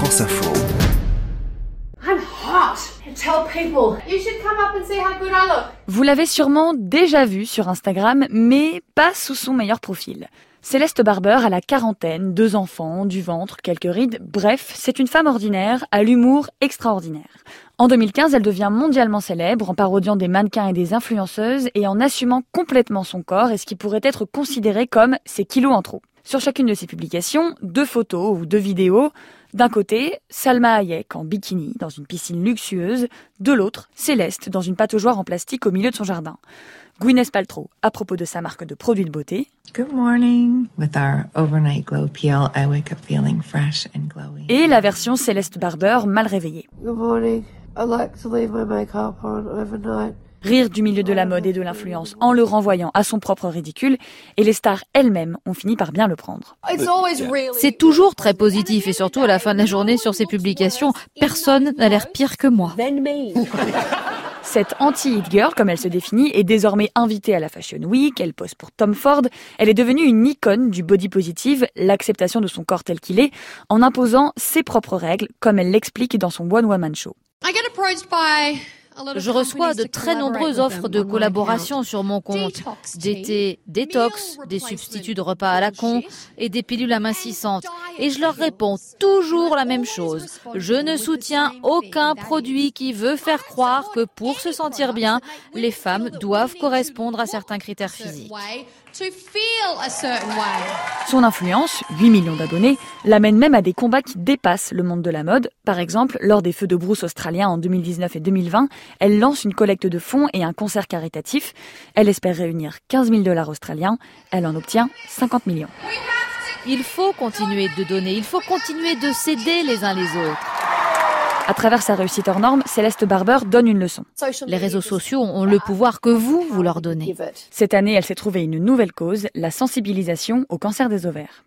France Info. Vous l'avez sûrement déjà vu sur Instagram, mais pas sous son meilleur profil. Céleste Barber a la quarantaine, deux enfants, du ventre, quelques rides, bref, c'est une femme ordinaire, à l'humour extraordinaire. En 2015, elle devient mondialement célèbre en parodiant des mannequins et des influenceuses et en assumant complètement son corps et ce qui pourrait être considéré comme ses kilos en trop. Sur chacune de ses publications, deux photos ou deux vidéos. D'un côté, Salma Hayek en bikini dans une piscine luxueuse, de l'autre, Céleste dans une pataugeoire en plastique au milieu de son jardin. Gwyneth Paltrow à propos de sa marque de produits de beauté. Good morning. With our overnight glow peel, I wake up feeling fresh and glowy. Et la version Céleste Barber mal réveillée. Good morning. I like to leave my makeup on overnight. Rire du milieu de la mode et de l'influence en le renvoyant à son propre ridicule, et les stars elles-mêmes ont fini par bien le prendre. C'est toujours très positif et surtout à la fin de la journée sur ses publications, personne n'a l'air pire que moi. Cette anti-hit girl, comme elle se définit, est désormais invitée à la Fashion Week, elle pose pour Tom Ford, elle est devenue une icône du body positive, l'acceptation de son corps tel qu'il est, en imposant ses propres règles, comme elle l'explique dans son One Woman Show. Je reçois de très nombreuses offres de collaboration sur mon compte. Des thés détox, des substituts de repas à la con et des pilules amincissantes. Et je leur réponds toujours la même chose. Je ne soutiens aucun produit qui veut faire croire que pour se sentir bien, les femmes doivent correspondre à certains critères physiques. Son influence, 8 millions d'abonnés, l'amène même à des combats qui dépassent le monde de la mode. Par exemple, lors des feux de brousse australiens en 2019 et 2020, elle lance une collecte de fonds et un concert caritatif. Elle espère réunir 15 000 dollars australiens. Elle en obtient 50 millions. Il faut continuer de donner, il faut continuer de s'aider les uns les autres. À travers sa réussite hors norme, Céleste Barber donne une leçon. Les réseaux sociaux ont le pouvoir que vous, vous leur donnez. Cette année, elle s'est trouvée une nouvelle cause, la sensibilisation au cancer des ovaires.